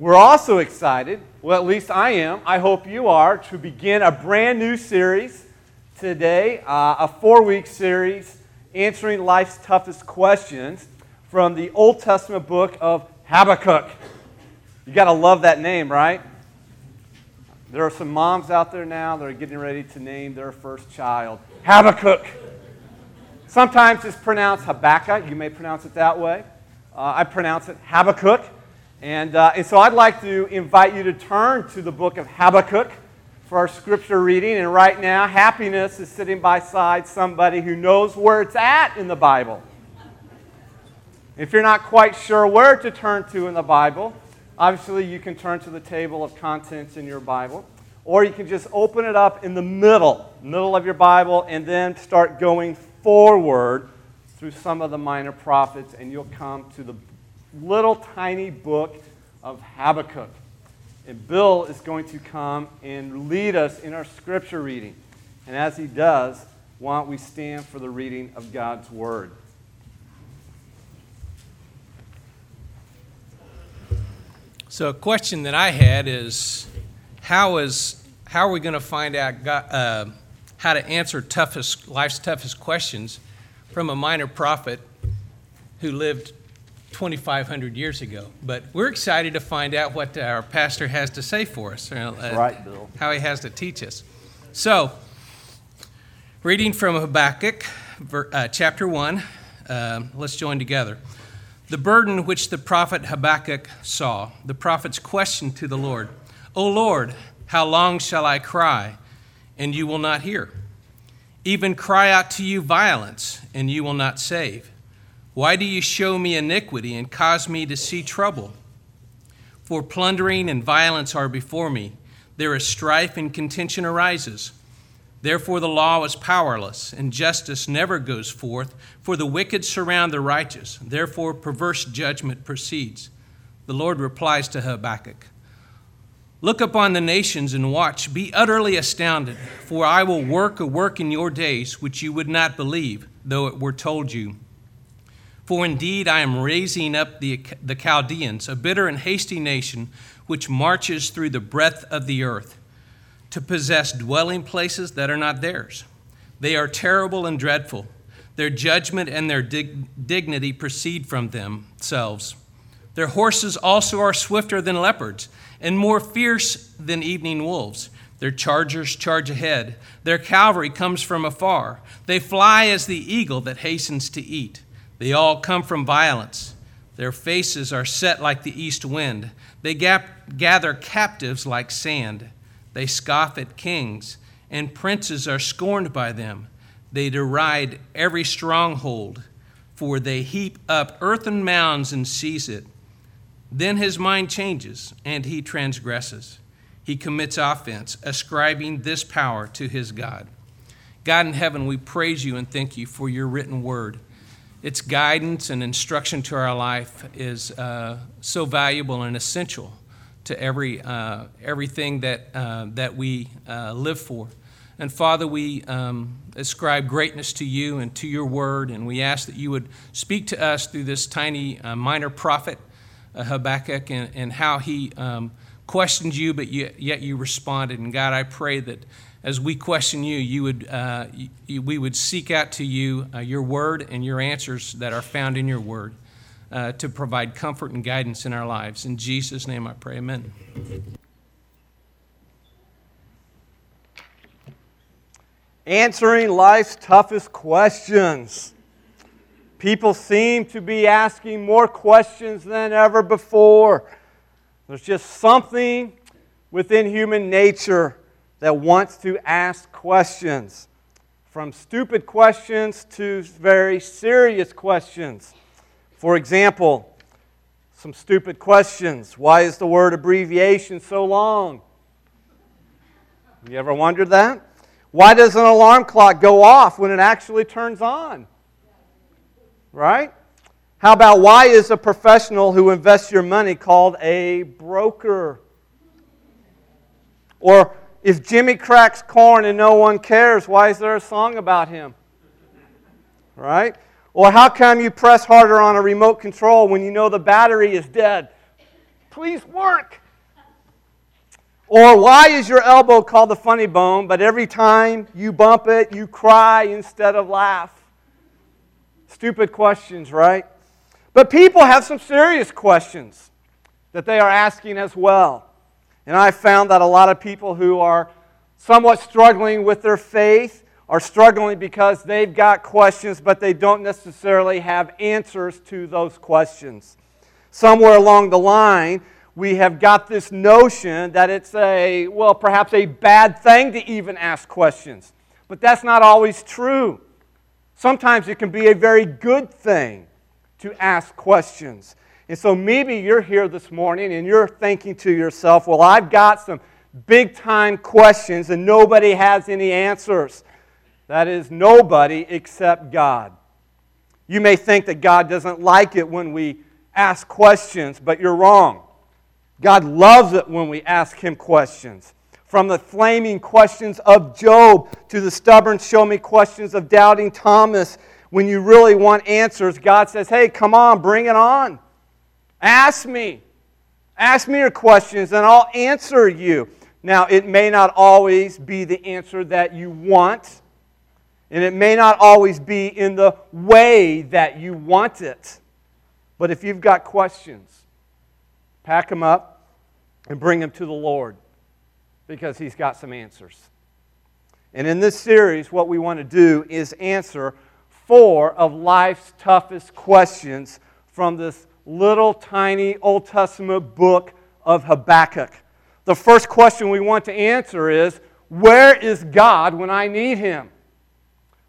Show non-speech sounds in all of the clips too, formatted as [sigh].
We're also excited, well, at least I am, I hope you are, to begin a brand new series today, uh, a four week series answering life's toughest questions from the Old Testament book of Habakkuk. You got to love that name, right? There are some moms out there now that are getting ready to name their first child Habakkuk. Sometimes it's pronounced Habakkuk. You may pronounce it that way. Uh, I pronounce it Habakkuk. And, uh, and so I'd like to invite you to turn to the book of Habakkuk for our scripture reading. And right now, happiness is sitting by side somebody who knows where it's at in the Bible. If you're not quite sure where to turn to in the Bible, obviously you can turn to the table of contents in your Bible. Or you can just open it up in the middle, middle of your Bible, and then start going forward through some of the minor prophets, and you'll come to the little tiny book of Habakkuk. And Bill is going to come and lead us in our scripture reading. And as he does, why don't we stand for the reading of God's word? So, a question that I had is how, is, how are we going to find out God, uh, how to answer toughest, life's toughest questions from a minor prophet who lived 2,500 years ago. But we're excited to find out what our pastor has to say for us. Uh, right, Bill. How he has to teach us. So, reading from Habakkuk, uh, chapter 1, uh, let's join together. The burden which the prophet Habakkuk saw, the prophet's question to the Lord O Lord, how long shall I cry, and you will not hear? Even cry out to you violence, and you will not save. Why do you show me iniquity and cause me to see trouble? For plundering and violence are before me. There is strife and contention arises. Therefore, the law is powerless, and justice never goes forth, for the wicked surround the righteous. Therefore, perverse judgment proceeds. The Lord replies to Habakkuk Look upon the nations and watch. Be utterly astounded, for I will work a work in your days which you would not believe, though it were told you. For indeed I am raising up the, the Chaldeans, a bitter and hasty nation, which marches through the breadth of the earth, to possess dwelling places that are not theirs. They are terrible and dreadful. Their judgment and their dig- dignity proceed from themselves. Their horses also are swifter than leopards, and more fierce than evening wolves. Their chargers charge ahead. Their cavalry comes from afar. They fly as the eagle that hastens to eat. They all come from violence. Their faces are set like the east wind. They gap- gather captives like sand. They scoff at kings, and princes are scorned by them. They deride every stronghold, for they heap up earthen mounds and seize it. Then his mind changes, and he transgresses. He commits offense, ascribing this power to his God. God in heaven, we praise you and thank you for your written word its guidance and instruction to our life is uh, so valuable and essential to every, uh, everything that, uh, that we uh, live for. And Father, we um, ascribe greatness to you and to your word, and we ask that you would speak to us through this tiny uh, minor prophet, Habakkuk, and, and how he um, questioned you, but yet you responded. And God, I pray that as we question you, you would, uh, you, we would seek out to you uh, your word and your answers that are found in your word uh, to provide comfort and guidance in our lives. In Jesus' name I pray, amen. Answering life's toughest questions. People seem to be asking more questions than ever before. There's just something within human nature that wants to ask questions, from stupid questions to very serious questions. For example, some stupid questions. Why is the word abbreviation so long? You ever wondered that? Why does an alarm clock go off when it actually turns on? Right? How about why is a professional who invests your money called a broker? Or if Jimmy cracks corn and no one cares, why is there a song about him? Right? Or how come you press harder on a remote control when you know the battery is dead? please work. Or why is your elbow called the funny bone, but every time you bump it, you cry instead of laugh? Stupid questions, right? But people have some serious questions that they are asking as well. And I found that a lot of people who are somewhat struggling with their faith are struggling because they've got questions, but they don't necessarily have answers to those questions. Somewhere along the line, we have got this notion that it's a, well, perhaps a bad thing to even ask questions. But that's not always true. Sometimes it can be a very good thing to ask questions. And so maybe you're here this morning and you're thinking to yourself, well, I've got some big time questions and nobody has any answers. That is, nobody except God. You may think that God doesn't like it when we ask questions, but you're wrong. God loves it when we ask Him questions. From the flaming questions of Job to the stubborn, show me questions of doubting Thomas, when you really want answers, God says, hey, come on, bring it on. Ask me. Ask me your questions and I'll answer you. Now, it may not always be the answer that you want. And it may not always be in the way that you want it. But if you've got questions, pack them up and bring them to the Lord because He's got some answers. And in this series, what we want to do is answer four of life's toughest questions from this little tiny Old Testament book of Habakkuk. The first question we want to answer is Where is God when I need Him?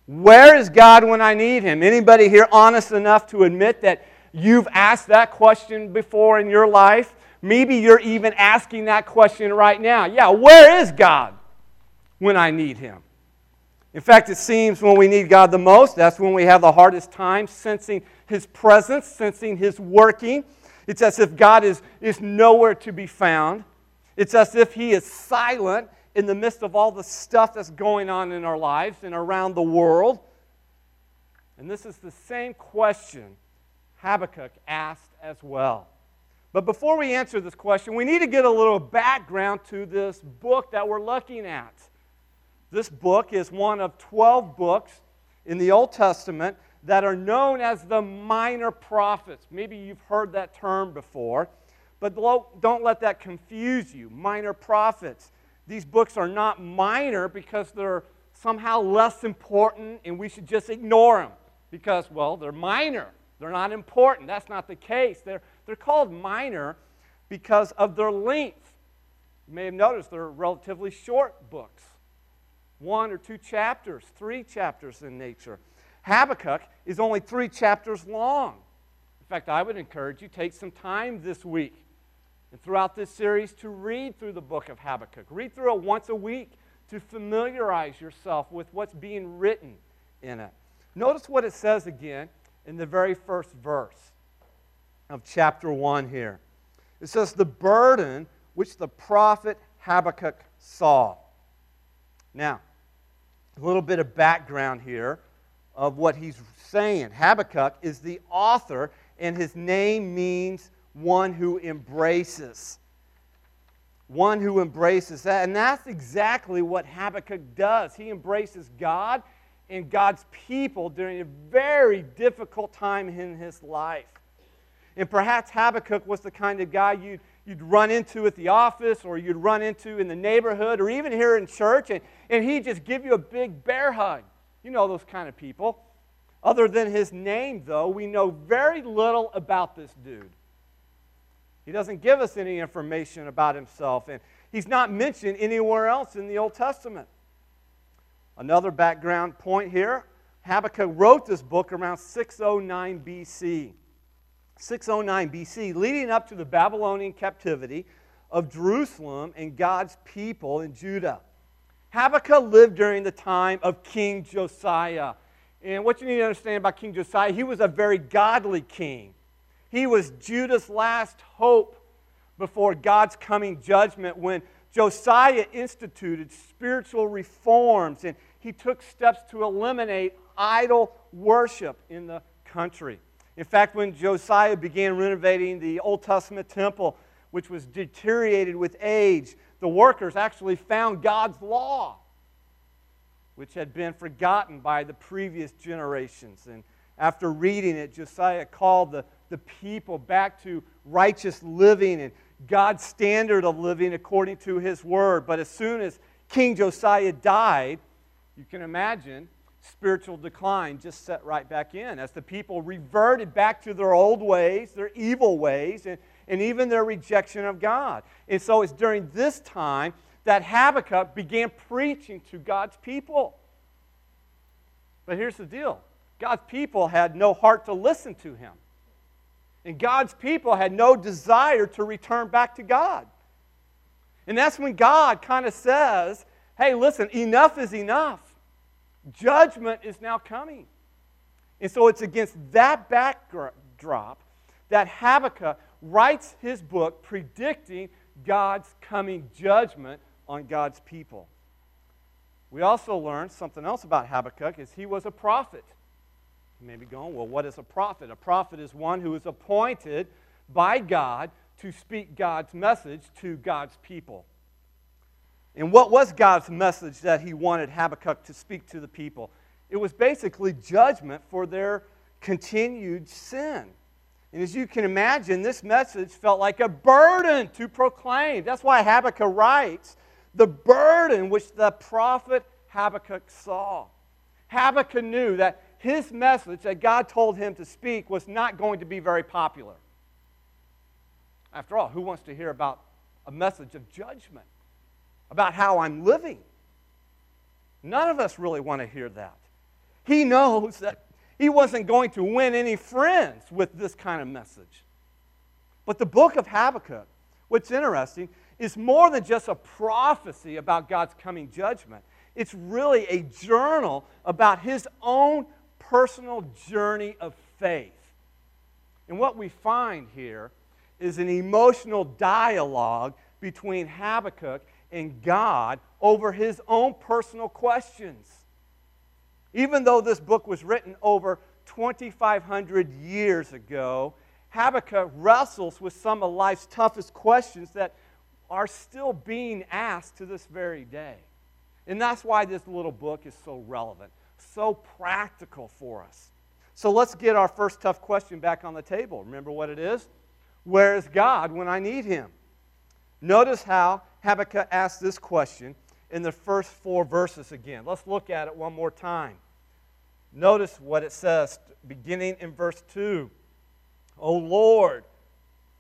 Where is God when I need Him? Anybody here honest enough to admit that you've asked that question before in your life? Maybe you're even asking that question right now. Yeah, where is God when I need Him? In fact, it seems when we need God the most, that's when we have the hardest time sensing His presence, sensing His working. It's as if God is, is nowhere to be found. It's as if He is silent in the midst of all the stuff that's going on in our lives and around the world? And this is the same question Habakkuk asked as well. But before we answer this question, we need to get a little background to this book that we're looking at. This book is one of 12 books in the Old Testament that are known as the minor prophets. Maybe you've heard that term before, but don't let that confuse you. Minor prophets. These books are not minor because they're somehow less important and we should just ignore them because, well, they're minor. They're not important. That's not the case. They're, they're called minor because of their length. You may have noticed they're relatively short books one or two chapters, three chapters in nature. Habakkuk is only three chapters long. In fact, I would encourage you take some time this week and throughout this series to read through the book of Habakkuk. Read through it once a week to familiarize yourself with what's being written in it. Notice what it says again in the very first verse of chapter 1 here. It says, The burden which the prophet Habakkuk saw. Now, a little bit of background here of what he's saying. Habakkuk is the author, and his name means one who embraces. One who embraces that. And that's exactly what Habakkuk does. He embraces God and God's people during a very difficult time in his life. And perhaps Habakkuk was the kind of guy you'd, you'd run into at the office or you'd run into in the neighborhood or even here in church, and, and he'd just give you a big bear hug. You know those kind of people. Other than his name, though, we know very little about this dude. He doesn't give us any information about himself, and he's not mentioned anywhere else in the Old Testament. Another background point here Habakkuk wrote this book around 609 BC. 609 BC, leading up to the Babylonian captivity of Jerusalem and God's people in Judah. Habakkuk lived during the time of King Josiah. And what you need to understand about King Josiah, he was a very godly king. He was Judah's last hope before God's coming judgment when Josiah instituted spiritual reforms and he took steps to eliminate idol worship in the country. In fact, when Josiah began renovating the Old Testament temple, which was deteriorated with age, the workers actually found God's law, which had been forgotten by the previous generations. And after reading it, Josiah called the, the people back to righteous living and God's standard of living according to his word. But as soon as King Josiah died, you can imagine spiritual decline just set right back in as the people reverted back to their old ways, their evil ways, and, and even their rejection of God. And so it's during this time that Habakkuk began preaching to God's people. But here's the deal God's people had no heart to listen to him. And God's people had no desire to return back to God. And that's when God kind of says, hey, listen, enough is enough. Judgment is now coming. And so it's against that backdrop that Habakkuk writes his book predicting God's coming judgment on God's people. We also learned something else about Habakkuk is he was a prophet. You may be going, well, what is a prophet? A prophet is one who is appointed by God to speak God's message to God's people. And what was God's message that he wanted Habakkuk to speak to the people? It was basically judgment for their continued sin. And as you can imagine, this message felt like a burden to proclaim. That's why Habakkuk writes the burden which the prophet Habakkuk saw. Habakkuk knew that his message that God told him to speak was not going to be very popular. After all, who wants to hear about a message of judgment, about how I'm living? None of us really want to hear that. He knows that he wasn't going to win any friends with this kind of message. But the book of Habakkuk, what's interesting, is more than just a prophecy about God's coming judgment. It's really a journal about his own personal journey of faith. And what we find here is an emotional dialogue between Habakkuk and God over his own personal questions. Even though this book was written over 2,500 years ago, Habakkuk wrestles with some of life's toughest questions that are still being asked to this very day. And that's why this little book is so relevant so practical for us. So let's get our first tough question back on the table. Remember what it is? Where is God when I need him? Notice how Habakkuk asks this question in the first four verses again. Let's look at it one more time. Notice what it says, beginning in verse 2. O Lord,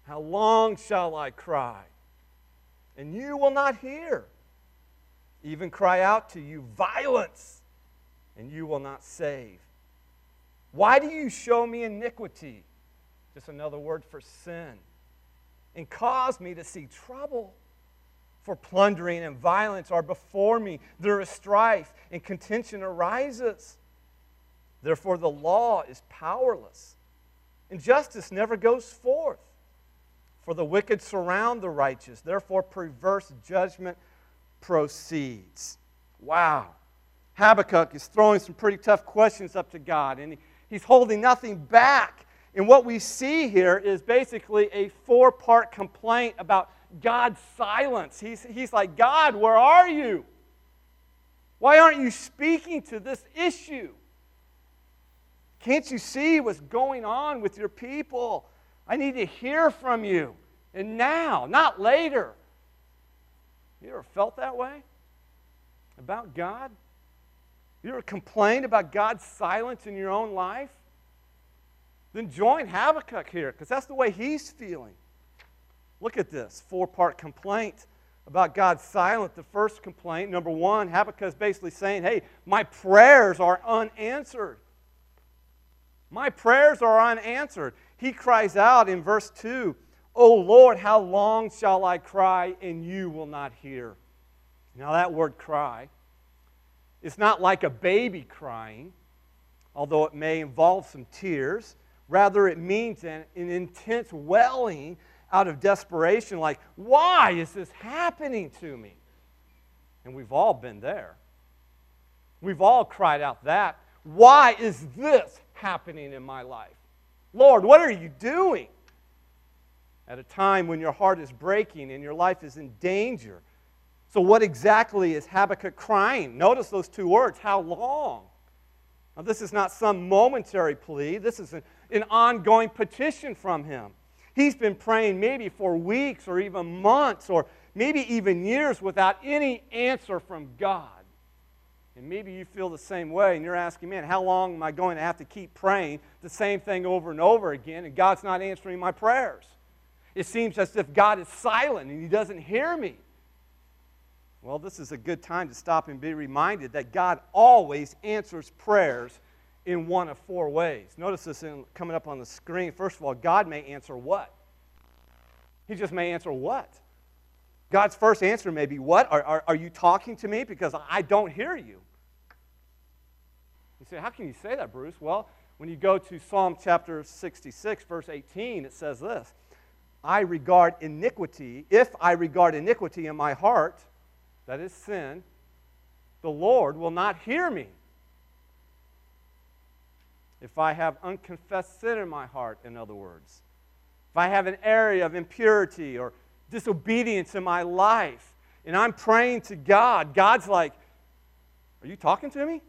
how long shall I cry? And you will not hear. Even cry out to you, violence and you will not save. Why do you show me iniquity? Just another word for sin. And cause me to see trouble. For plundering and violence are before me. There is strife, and contention arises. Therefore, the law is powerless, and justice never goes forth. For the wicked surround the righteous. Therefore, perverse judgment proceeds. Wow. Habakkuk is throwing some pretty tough questions up to God, and he's holding nothing back. And what we see here is basically a four part complaint about God's silence. He's, he's like, God, where are you? Why aren't you speaking to this issue? Can't you see what's going on with your people? I need to hear from you. And now, not later. You ever felt that way about God? You ever complained about God's silence in your own life? Then join Habakkuk here, because that's the way he's feeling. Look at this four part complaint about God's silence. The first complaint, number one, Habakkuk is basically saying, Hey, my prayers are unanswered. My prayers are unanswered. He cries out in verse 2, Oh Lord, how long shall I cry and you will not hear? Now, that word cry it's not like a baby crying, although it may involve some tears. Rather, it means an, an intense welling out of desperation, like, why is this happening to me? And we've all been there. We've all cried out that. Why is this happening in my life? Lord, what are you doing? at a time when your heart is breaking and your life is in danger. So, what exactly is Habakkuk crying? Notice those two words how long? Now, this is not some momentary plea, this is an, an ongoing petition from him. He's been praying maybe for weeks or even months or maybe even years without any answer from God. And maybe you feel the same way and you're asking, man, how long am I going to have to keep praying the same thing over and over again and God's not answering my prayers? It seems as if God is silent and He doesn't hear me. Well, this is a good time to stop and be reminded that God always answers prayers in one of four ways. Notice this in, coming up on the screen. First of all, God may answer what? He just may answer what? God's first answer may be, What? Are, are, are you talking to me? Because I don't hear you. You say, How can you say that, Bruce? Well, when you go to Psalm chapter 66, verse 18, it says this I regard iniquity, if I regard iniquity in my heart, that is sin, the Lord will not hear me. If I have unconfessed sin in my heart, in other words, if I have an area of impurity or disobedience in my life, and I'm praying to God, God's like, Are you talking to me?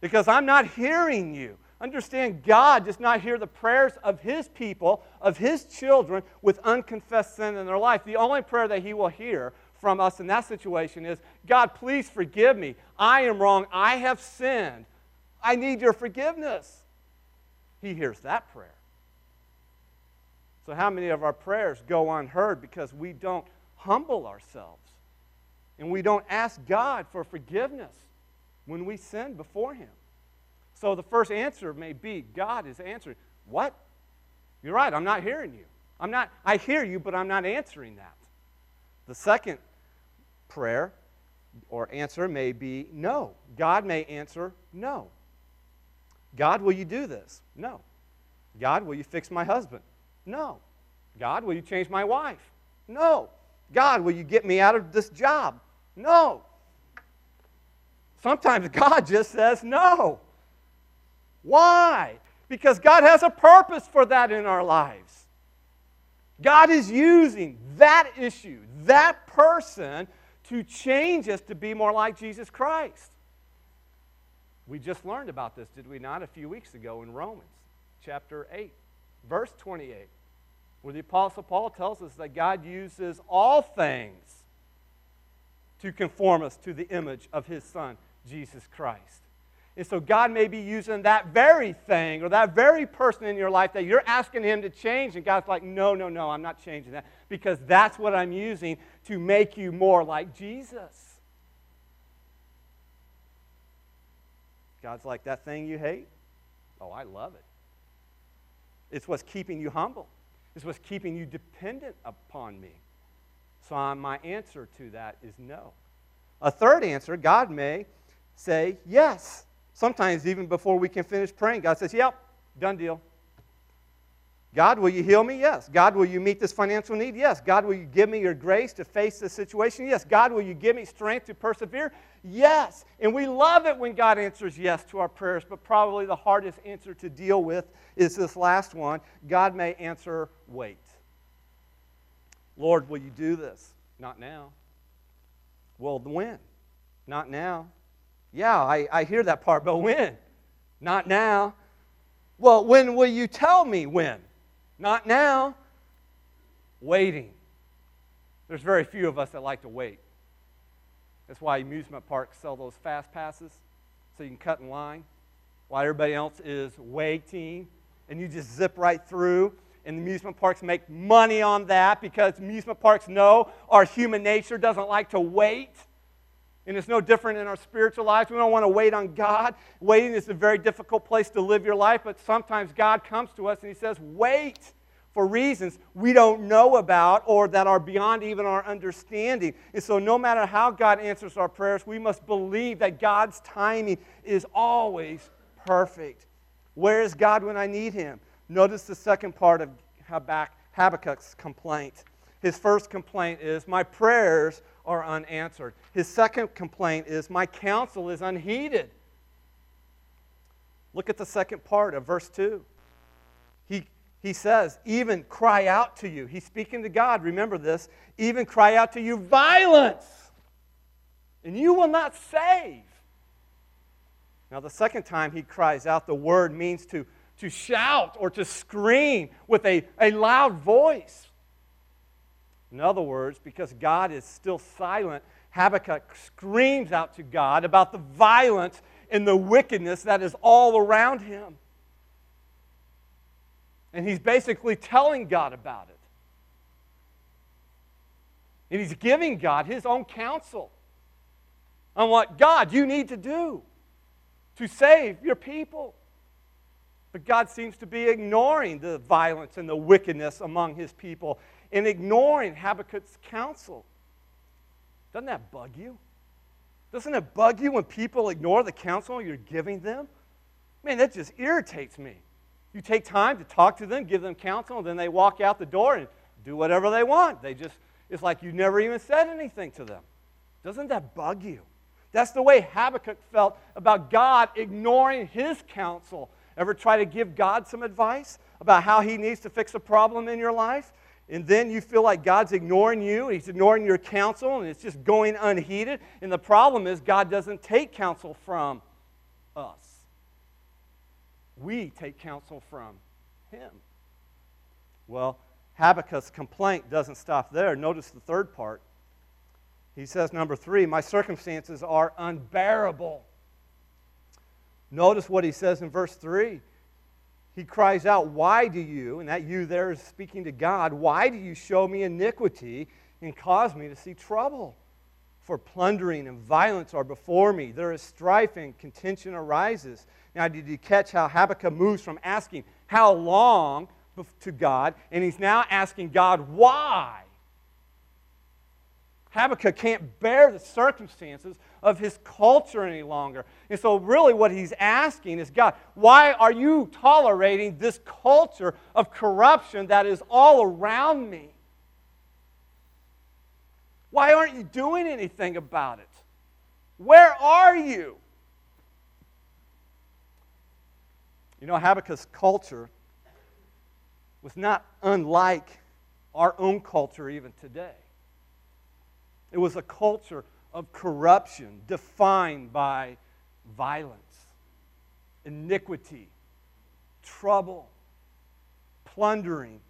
Because I'm not hearing you. Understand, God does not hear the prayers of His people, of His children, with unconfessed sin in their life. The only prayer that He will hear from us in that situation is God, please forgive me. I am wrong. I have sinned. I need your forgiveness. He hears that prayer. So, how many of our prayers go unheard because we don't humble ourselves and we don't ask God for forgiveness when we sin before Him? So, the first answer may be God is answering. What? You're right, I'm not hearing you. I'm not, I hear you, but I'm not answering that. The second prayer or answer may be no. God may answer no. God, will you do this? No. God, will you fix my husband? No. God, will you change my wife? No. God, will you get me out of this job? No. Sometimes [laughs] God just says no. Why? Because God has a purpose for that in our lives. God is using that issue, that person, to change us to be more like Jesus Christ. We just learned about this, did we not, a few weeks ago in Romans chapter 8, verse 28, where the Apostle Paul tells us that God uses all things to conform us to the image of his Son, Jesus Christ. And so God may be using that very thing or that very person in your life that you're asking Him to change, and God's like, no, no, no, I'm not changing that because that's what I'm using to make you more like Jesus. God's like, that thing you hate? Oh, I love it. It's what's keeping you humble, it's what's keeping you dependent upon me. So my answer to that is no. A third answer, God may say yes. Sometimes, even before we can finish praying, God says, Yep, done deal. God, will you heal me? Yes. God, will you meet this financial need? Yes. God, will you give me your grace to face this situation? Yes. God, will you give me strength to persevere? Yes. And we love it when God answers yes to our prayers, but probably the hardest answer to deal with is this last one God may answer wait. Lord, will you do this? Not now. Well, when? Not now. Yeah, I, I hear that part, but when? Not now. Well, when will you tell me when? Not now. Waiting. There's very few of us that like to wait. That's why amusement parks sell those fast passes so you can cut in line while everybody else is waiting and you just zip right through. And amusement parks make money on that because amusement parks know our human nature doesn't like to wait. And it's no different in our spiritual lives. We don't want to wait on God. Waiting is a very difficult place to live your life, but sometimes God comes to us and He says, Wait for reasons we don't know about or that are beyond even our understanding. And so, no matter how God answers our prayers, we must believe that God's timing is always perfect. Where is God when I need Him? Notice the second part of Habakkuk's complaint. His first complaint is, My prayers are unanswered. His second complaint is, My counsel is unheeded. Look at the second part of verse 2. He, he says, even cry out to you. He's speaking to God. Remember this. Even cry out to you violence, and you will not save. Now, the second time he cries out, the word means to, to shout or to scream with a, a loud voice. In other words, because God is still silent, Habakkuk screams out to God about the violence and the wickedness that is all around him. And he's basically telling God about it. And he's giving God his own counsel on what God you need to do to save your people. But God seems to be ignoring the violence and the wickedness among his people and ignoring Habakkuk's counsel. Doesn't that bug you? Doesn't it bug you when people ignore the counsel you're giving them? Man, that just irritates me. You take time to talk to them, give them counsel, and then they walk out the door and do whatever they want. They just, it's like you never even said anything to them. Doesn't that bug you? That's the way Habakkuk felt about God ignoring his counsel. Ever try to give God some advice about how he needs to fix a problem in your life? And then you feel like God's ignoring you, he's ignoring your counsel, and it's just going unheeded. And the problem is, God doesn't take counsel from us we take counsel from him. Well, Habakkuk's complaint doesn't stop there. Notice the third part. He says, number three, my circumstances are unbearable. Notice what he says in verse 3. He cries out, Why do you, and that you there is speaking to God, why do you show me iniquity and cause me to see trouble? For plundering and violence are before me. There is strife and contention arises. Now, did you catch how Habakkuk moves from asking, How long to God, and he's now asking God, Why? Habakkuk can't bear the circumstances of his culture any longer. And so, really, what he's asking is God, why are you tolerating this culture of corruption that is all around me? Why aren't you doing anything about it? Where are you? You know, Habakkuk's culture was not unlike our own culture even today. It was a culture of corruption defined by violence, iniquity, trouble, plundering.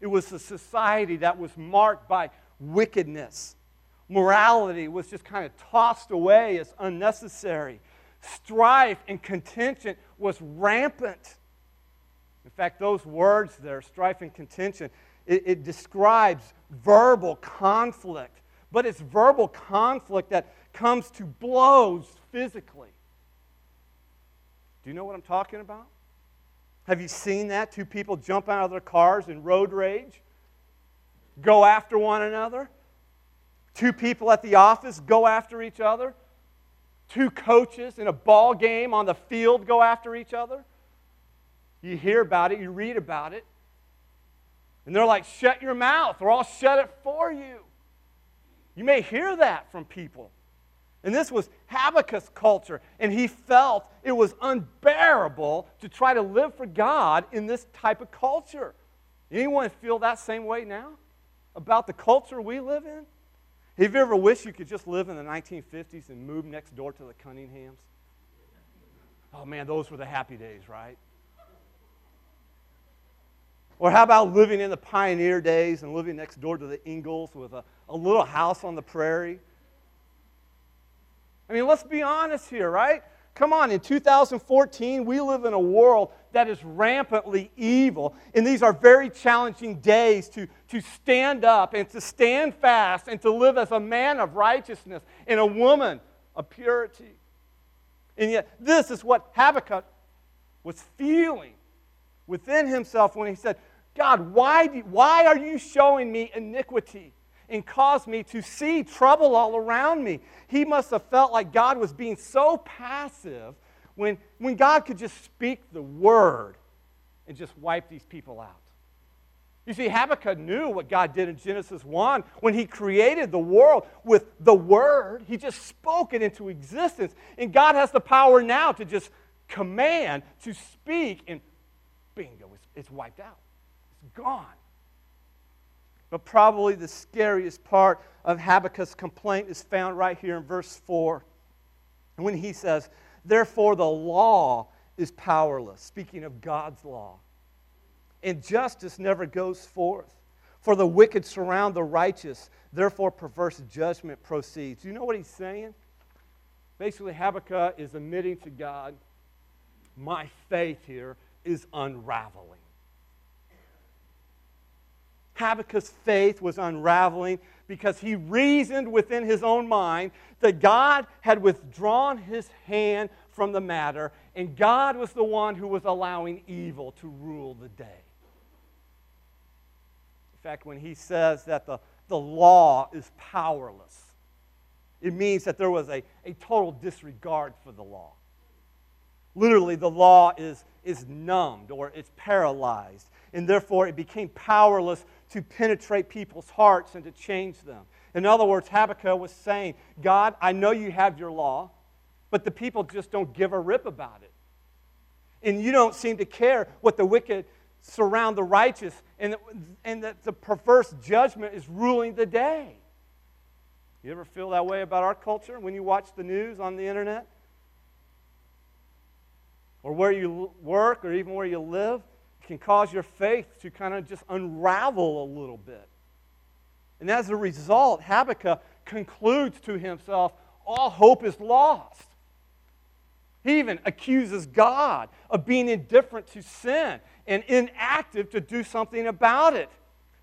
It was a society that was marked by wickedness. Morality was just kind of tossed away as unnecessary. Strife and contention was rampant. In fact, those words there, strife and contention, it, it describes verbal conflict, but it's verbal conflict that comes to blows physically. Do you know what I'm talking about? Have you seen that? Two people jump out of their cars in road rage, go after one another. Two people at the office go after each other two coaches in a ball game on the field go after each other. You hear about it, you read about it. And they're like, shut your mouth, or I'll shut it for you. You may hear that from people. And this was Habakkuk's culture, and he felt it was unbearable to try to live for God in this type of culture. Anyone feel that same way now about the culture we live in? Have you ever wished you could just live in the 1950s and move next door to the Cunninghams? Oh man, those were the happy days, right? Or how about living in the pioneer days and living next door to the Ingalls with a, a little house on the prairie? I mean, let's be honest here, right? Come on, in 2014, we live in a world that is rampantly evil. And these are very challenging days to, to stand up and to stand fast and to live as a man of righteousness and a woman of purity. And yet, this is what Habakkuk was feeling within himself when he said, God, why, do, why are you showing me iniquity? And caused me to see trouble all around me. He must have felt like God was being so passive when, when God could just speak the word and just wipe these people out. You see, Habakkuk knew what God did in Genesis 1 when he created the world with the word. He just spoke it into existence. And God has the power now to just command, to speak, and bingo, it's, it's wiped out. It's gone. But probably the scariest part of Habakkuk's complaint is found right here in verse 4. When he says, Therefore the law is powerless, speaking of God's law, and justice never goes forth. For the wicked surround the righteous, therefore perverse judgment proceeds. You know what he's saying? Basically, Habakkuk is admitting to God, my faith here is unraveling. Habakkuk's faith was unraveling because he reasoned within his own mind that God had withdrawn his hand from the matter, and God was the one who was allowing evil to rule the day. In fact, when he says that the, the law is powerless, it means that there was a, a total disregard for the law. Literally, the law is, is numbed or it's paralyzed, and therefore it became powerless to penetrate people's hearts and to change them. In other words, Habakkuk was saying, God, I know you have your law, but the people just don't give a rip about it. And you don't seem to care what the wicked surround the righteous, and, and that the perverse judgment is ruling the day. You ever feel that way about our culture when you watch the news on the internet? Or where you work, or even where you live? Can cause your faith to kind of just unravel a little bit. And as a result, Habakkuk concludes to himself all hope is lost. He even accuses God of being indifferent to sin and inactive to do something about it.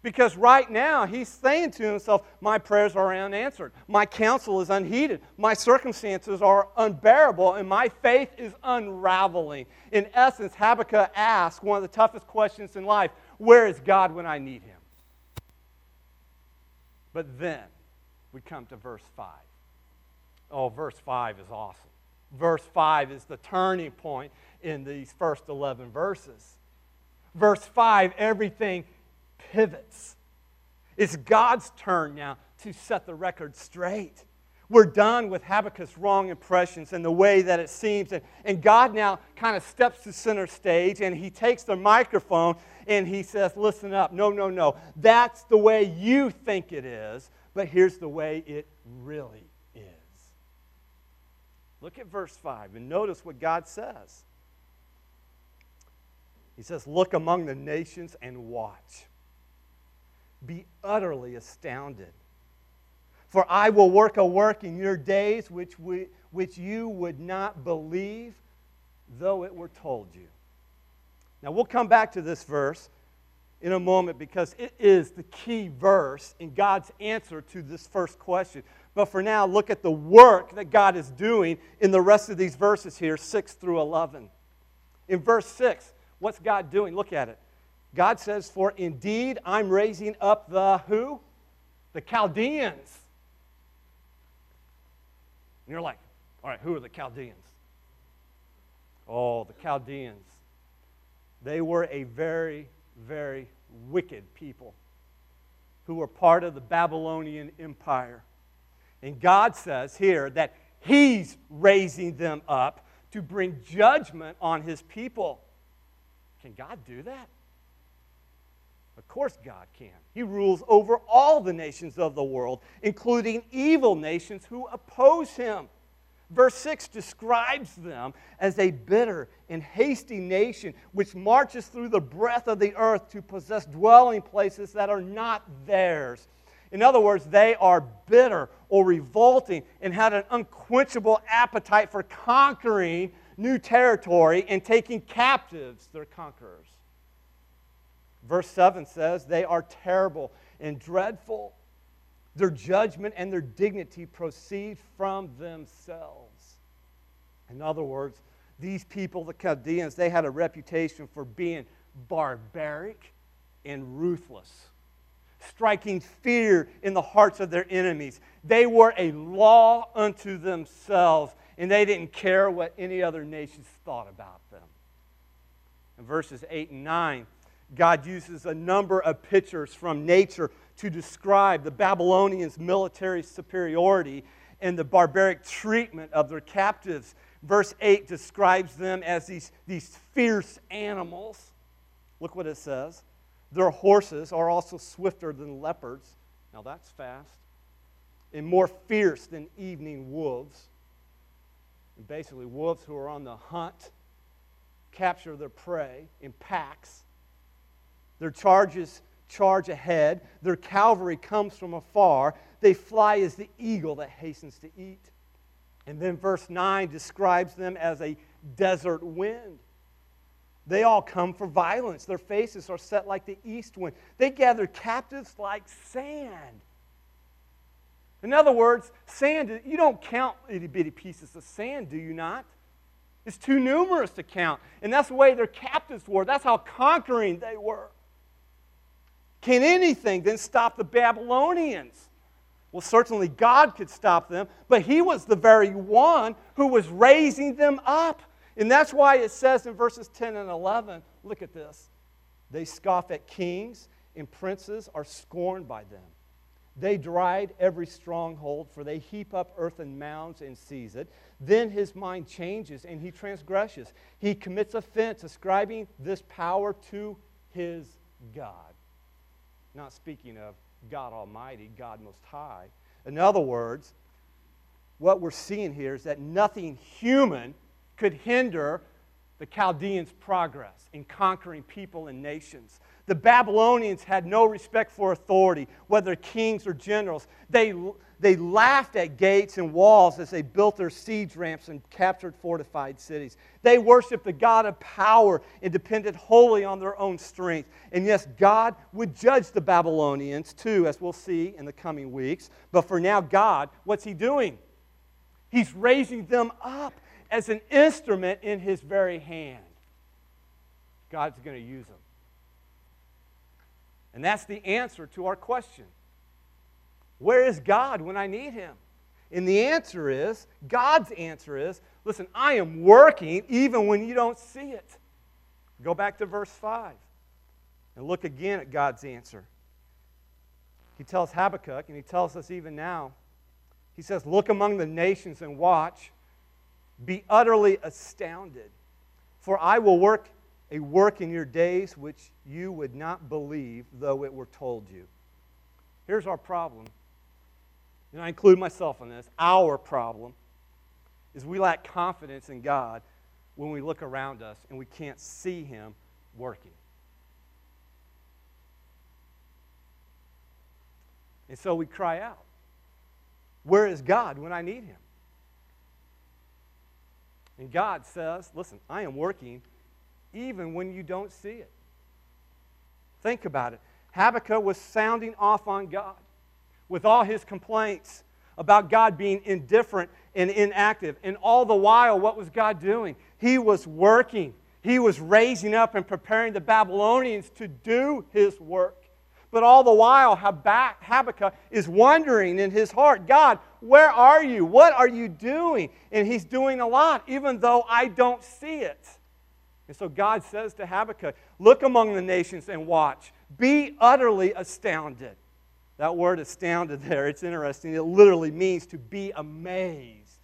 Because right now, he's saying to himself, My prayers are unanswered. My counsel is unheeded. My circumstances are unbearable, and my faith is unraveling. In essence, Habakkuk asks one of the toughest questions in life Where is God when I need him? But then we come to verse 5. Oh, verse 5 is awesome. Verse 5 is the turning point in these first 11 verses. Verse 5, everything pivots. It's God's turn now to set the record straight. We're done with Habakkuk's wrong impressions and the way that it seems. And, and God now kind of steps to center stage and he takes the microphone and he says, Listen up. No, no, no. That's the way you think it is, but here's the way it really is. Look at verse 5 and notice what God says. He says, Look among the nations and watch be utterly astounded. For I will work a work in your days which, we, which you would not believe, though it were told you. Now, we'll come back to this verse in a moment because it is the key verse in God's answer to this first question. But for now, look at the work that God is doing in the rest of these verses here, 6 through 11. In verse 6, what's God doing? Look at it. God says, For indeed I'm raising up the who? The Chaldeans. And you're like, all right, who are the Chaldeans? Oh, the Chaldeans. They were a very, very wicked people who were part of the Babylonian Empire. And God says here that He's raising them up to bring judgment on His people. Can God do that? Of course, God can. He rules over all the nations of the world, including evil nations who oppose him. Verse 6 describes them as a bitter and hasty nation which marches through the breadth of the earth to possess dwelling places that are not theirs. In other words, they are bitter or revolting and had an unquenchable appetite for conquering new territory and taking captives their conquerors. Verse 7 says, They are terrible and dreadful. Their judgment and their dignity proceed from themselves. In other words, these people, the Chaldeans, they had a reputation for being barbaric and ruthless, striking fear in the hearts of their enemies. They were a law unto themselves, and they didn't care what any other nations thought about them. In verses 8 and 9, God uses a number of pictures from nature to describe the Babylonians' military superiority and the barbaric treatment of their captives. Verse 8 describes them as these, these fierce animals. Look what it says. Their horses are also swifter than leopards. Now that's fast. And more fierce than evening wolves. And basically, wolves who are on the hunt capture their prey in packs. Their charges charge ahead. Their cavalry comes from afar. They fly as the eagle that hastens to eat. And then verse 9 describes them as a desert wind. They all come for violence. Their faces are set like the east wind. They gather captives like sand. In other words, sand, you don't count itty bitty pieces of sand, do you not? It's too numerous to count. And that's the way their captives were. That's how conquering they were. Can anything then stop the Babylonians? Well, certainly God could stop them, but He was the very one who was raising them up. And that's why it says in verses 10 and 11 look at this. They scoff at kings, and princes are scorned by them. They deride every stronghold, for they heap up earthen mounds and seize it. Then his mind changes and he transgresses. He commits offense, ascribing this power to his God. Not speaking of God Almighty, God Most High. In other words, what we're seeing here is that nothing human could hinder the Chaldeans' progress in conquering people and nations. The Babylonians had no respect for authority, whether kings or generals. They, they laughed at gates and walls as they built their siege ramps and captured fortified cities. They worshiped the God of power and depended wholly on their own strength. And yes, God would judge the Babylonians too, as we'll see in the coming weeks. But for now, God, what's He doing? He's raising them up as an instrument in His very hand. God's going to use them. And that's the answer to our question Where is God when I need Him? And the answer is God's answer is listen, I am working even when you don't see it. Go back to verse 5 and look again at God's answer. He tells Habakkuk, and he tells us even now, he says, Look among the nations and watch, be utterly astounded, for I will work a work in your days which you would not believe, though it were told you. Here's our problem, and I include myself in this. Our problem is we lack confidence in God when we look around us and we can't see Him working. And so we cry out, Where is God when I need Him? And God says, Listen, I am working even when you don't see it. Think about it. Habakkuk was sounding off on God with all his complaints about God being indifferent and inactive. And all the while, what was God doing? He was working. He was raising up and preparing the Babylonians to do his work. But all the while, Habakkuk is wondering in his heart, God, where are you? What are you doing? And he's doing a lot, even though I don't see it. And so God says to Habakkuk, Look among the nations and watch. Be utterly astounded. That word astounded there, it's interesting. It literally means to be amazed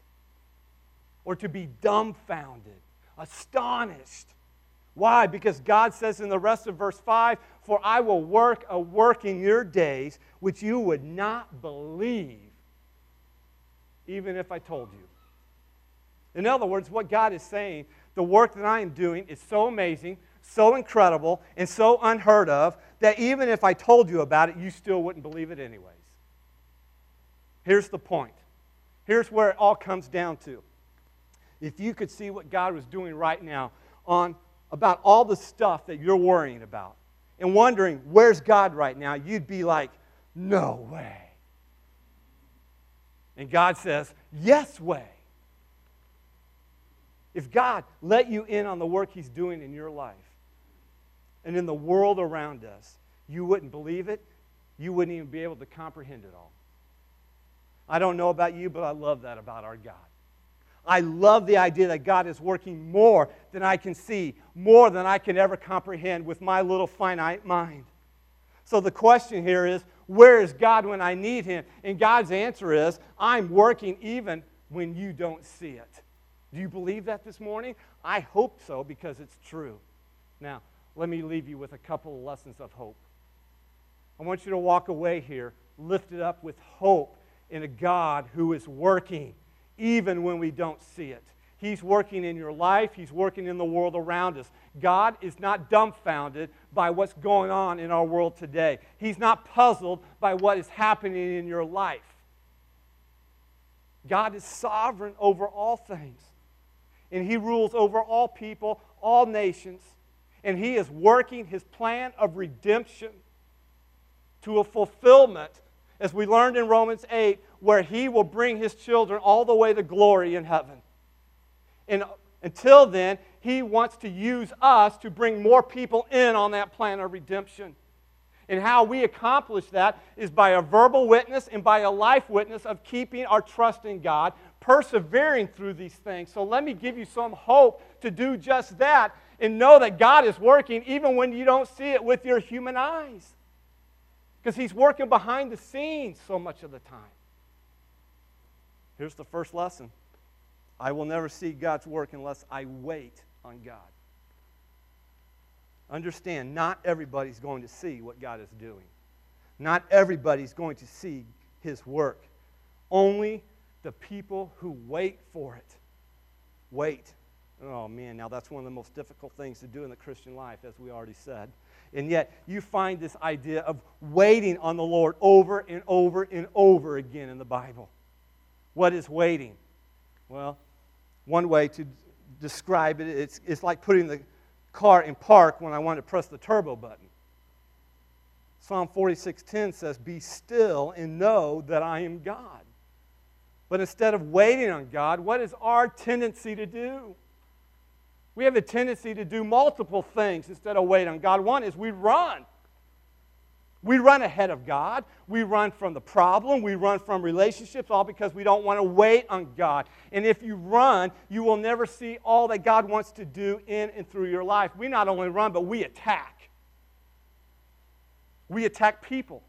or to be dumbfounded, astonished. Why? Because God says in the rest of verse 5 For I will work a work in your days which you would not believe, even if I told you. In other words, what God is saying the work that I am doing is so amazing, so incredible, and so unheard of that even if I told you about it, you still wouldn't believe it anyways. Here's the point. Here's where it all comes down to. If you could see what God was doing right now on about all the stuff that you're worrying about and wondering, where's God right now? You'd be like, no way. And God says, yes way. If God let you in on the work He's doing in your life and in the world around us, you wouldn't believe it. You wouldn't even be able to comprehend it all. I don't know about you, but I love that about our God. I love the idea that God is working more than I can see, more than I can ever comprehend with my little finite mind. So the question here is where is God when I need Him? And God's answer is I'm working even when you don't see it. Do you believe that this morning? I hope so because it's true. Now, let me leave you with a couple of lessons of hope. I want you to walk away here lifted up with hope in a God who is working even when we don't see it. He's working in your life, He's working in the world around us. God is not dumbfounded by what's going on in our world today, He's not puzzled by what is happening in your life. God is sovereign over all things, and He rules over all people, all nations, and He is working His plan of redemption to a fulfillment, as we learned in Romans 8, where He will bring His children all the way to glory in heaven. And until then, He wants to use us to bring more people in on that plan of redemption. And how we accomplish that is by a verbal witness and by a life witness of keeping our trust in God, persevering through these things. So let me give you some hope to do just that and know that God is working even when you don't see it with your human eyes. Because He's working behind the scenes so much of the time. Here's the first lesson I will never see God's work unless I wait on God. Understand, not everybody's going to see what God is doing. Not everybody's going to see his work. Only the people who wait for it. Wait. Oh man, now that's one of the most difficult things to do in the Christian life, as we already said. And yet, you find this idea of waiting on the Lord over and over and over again in the Bible. What is waiting? Well, one way to describe it, it's, it's like putting the car in park when I want to press the turbo button. Psalm 46:10 says, "Be still and know that I am God." But instead of waiting on God, what is our tendency to do? We have a tendency to do multiple things instead of wait on God. One is we run. We run ahead of God. We run from the problem. We run from relationships, all because we don't want to wait on God. And if you run, you will never see all that God wants to do in and through your life. We not only run, but we attack. We attack people.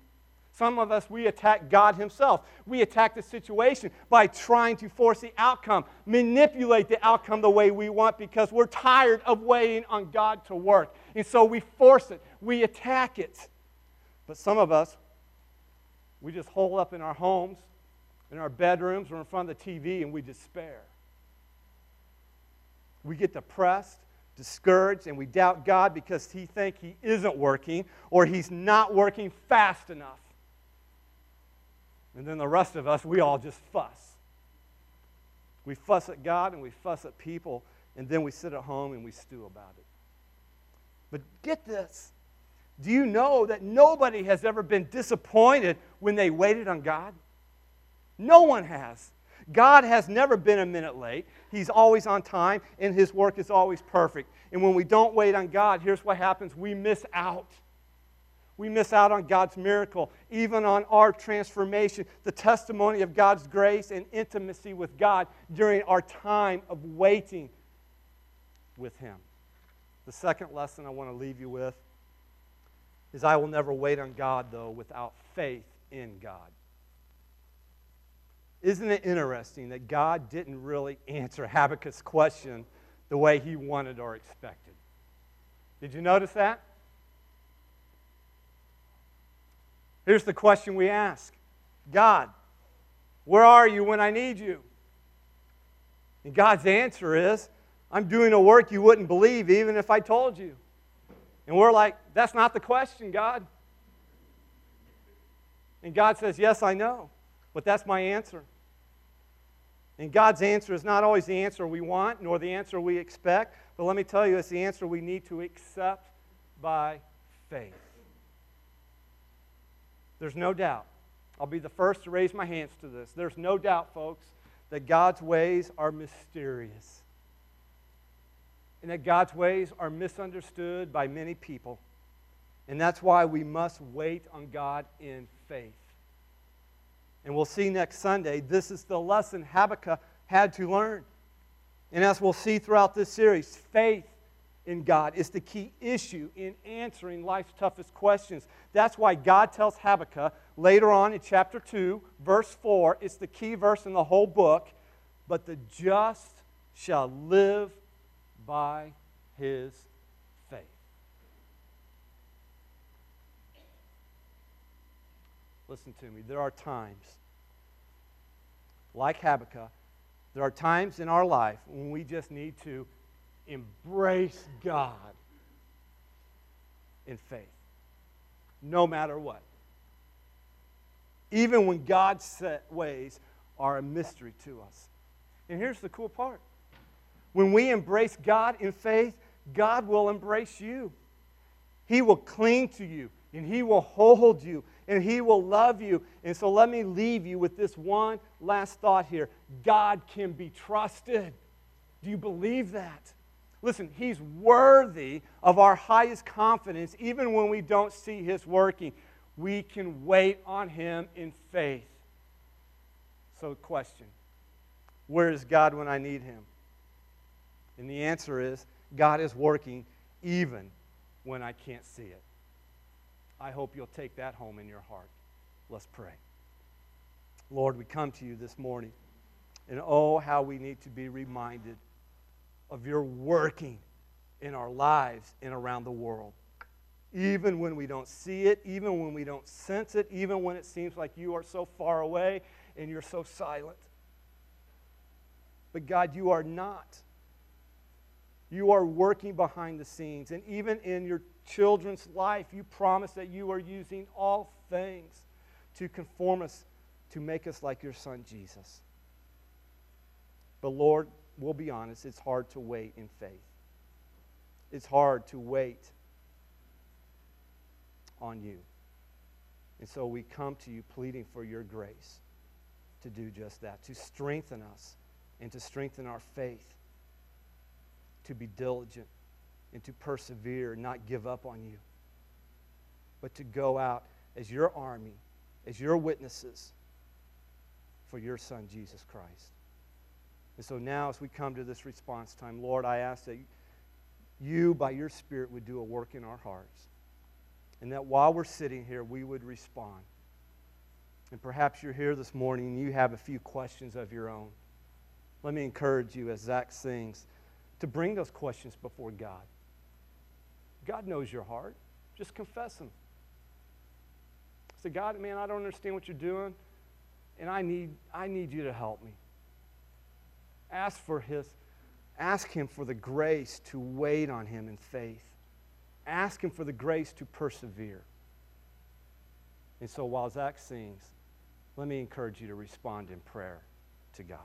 Some of us, we attack God Himself. We attack the situation by trying to force the outcome, manipulate the outcome the way we want because we're tired of waiting on God to work. And so we force it, we attack it. But some of us, we just hole up in our homes, in our bedrooms, or in front of the TV, and we despair. We get depressed, discouraged, and we doubt God because He think He isn't working or He's not working fast enough. And then the rest of us, we all just fuss. We fuss at God and we fuss at people, and then we sit at home and we stew about it. But get this do you know that nobody has ever been disappointed when they waited on God? No one has. God has never been a minute late. He's always on time, and His work is always perfect. And when we don't wait on God, here's what happens we miss out. We miss out on God's miracle, even on our transformation, the testimony of God's grace and intimacy with God during our time of waiting with Him. The second lesson I want to leave you with is I will never wait on God, though, without faith in God. Isn't it interesting that God didn't really answer Habakkuk's question the way he wanted or expected? Did you notice that? Here's the question we ask God, where are you when I need you? And God's answer is, I'm doing a work you wouldn't believe even if I told you. And we're like, that's not the question, God. And God says, Yes, I know, but that's my answer. And God's answer is not always the answer we want nor the answer we expect, but let me tell you, it's the answer we need to accept by faith. There's no doubt. I'll be the first to raise my hands to this. There's no doubt, folks, that God's ways are mysterious and that God's ways are misunderstood by many people. And that's why we must wait on God in faith. And we'll see next Sunday, this is the lesson Habakkuk had to learn. And as we'll see throughout this series, faith in God. is the key issue in answering life's toughest questions. That's why God tells Habakkuk later on in chapter 2, verse 4, it's the key verse in the whole book, but the just shall live by his faith. Listen to me, there are times, like Habakkuk, there are times in our life when we just need to embrace God in faith, no matter what. Even when God's set ways are a mystery to us. And here's the cool part when we embrace God in faith, God will embrace you. He will cling to you and He will hold you and He will love you. And so let me leave you with this one last thought here God can be trusted. Do you believe that? Listen, He's worthy of our highest confidence even when we don't see His working. We can wait on Him in faith. So, question Where is God when I need Him? And the answer is God is working even when I can't see it. I hope you'll take that home in your heart. Let's pray. Lord, we come to you this morning, and oh, how we need to be reminded of your working in our lives and around the world. Even when we don't see it, even when we don't sense it, even when it seems like you are so far away and you're so silent. But God, you are not. You are working behind the scenes. And even in your children's life, you promise that you are using all things to conform us, to make us like your son Jesus. But Lord, we'll be honest, it's hard to wait in faith. It's hard to wait on you. And so we come to you pleading for your grace to do just that, to strengthen us and to strengthen our faith, to be diligent and to persevere, not give up on you, but to go out as your army, as your witnesses for your Son, Jesus Christ. And so now, as we come to this response time, Lord, I ask that you, by your Spirit, would do a work in our hearts. And that while we're sitting here, we would respond. And perhaps you're here this morning and you have a few questions of your own. Let me encourage you, as Zach sings, to bring those questions before God. God knows your heart. Just confess them. Say, God, man, I don't understand what you're doing, and I need, I need you to help me. Ask for his, ask him for the grace to wait on him in faith. Ask him for the grace to persevere. And so while Zach sings, let me encourage you to respond in prayer to God.